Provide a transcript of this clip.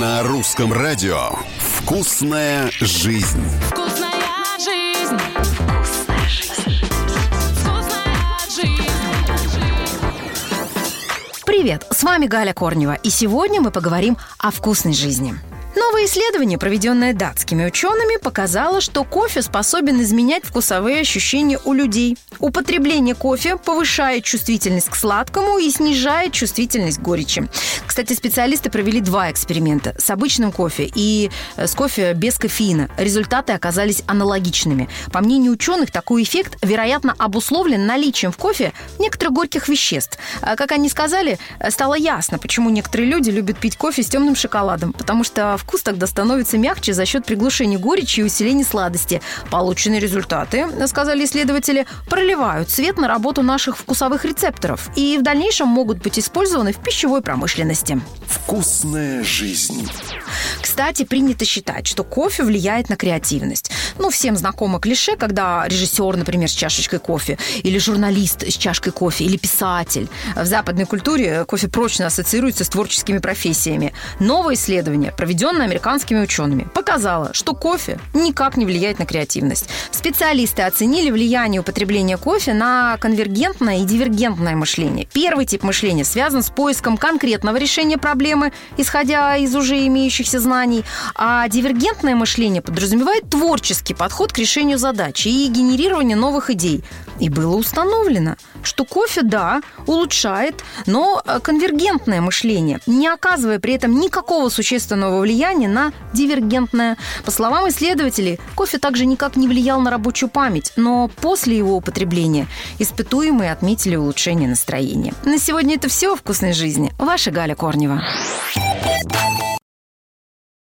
На русском радио «Вкусная жизнь». Вкусная жизнь. Привет, с вами Галя Корнева, и сегодня мы поговорим о вкусной жизни. Новое исследование, проведенное датскими учеными, показало, что кофе способен изменять вкусовые ощущения у людей. Употребление кофе повышает чувствительность к сладкому и снижает чувствительность к горечи. Кстати, специалисты провели два эксперимента с обычным кофе и э, с кофе без кофеина. Результаты оказались аналогичными. По мнению ученых, такой эффект, вероятно, обусловлен наличием в кофе некоторых горьких веществ. А, Как они сказали, э, стало ясно, почему некоторые люди любят пить кофе с темным шоколадом, потому что вкус тогда становится мягче за счет приглушения горечи и усиления сладости. Полученные результаты, сказали исследователи, проливают свет на работу наших вкусовых рецепторов и в дальнейшем могут быть использованы в пищевой промышленности. «Вкусная жизнь». Кстати, принято считать, что кофе влияет на креативность. Ну, всем знакомо клише, когда режиссер, например, с чашечкой кофе, или журналист с чашкой кофе, или писатель. В западной культуре кофе прочно ассоциируется с творческими профессиями. Новое исследование, проведенное американскими учеными, показало, что кофе никак не влияет на креативность. Специалисты оценили влияние употребления кофе на конвергентное и дивергентное мышление. Первый тип мышления связан с поиском конкретного решения проблемы, исходя из уже имеющихся знаний, а дивергентное мышление подразумевает творческий подход к решению задачи и генерирование новых идей. И было установлено, что кофе, да, улучшает, но э, конвергентное мышление, не оказывая при этом никакого существенного влияния на дивергентное. По словам исследователей, кофе также никак не влиял на рабочую память, но после его употребления испытуемые отметили улучшение настроения. На сегодня это все о вкусной жизни. Ваша Галя Корнева.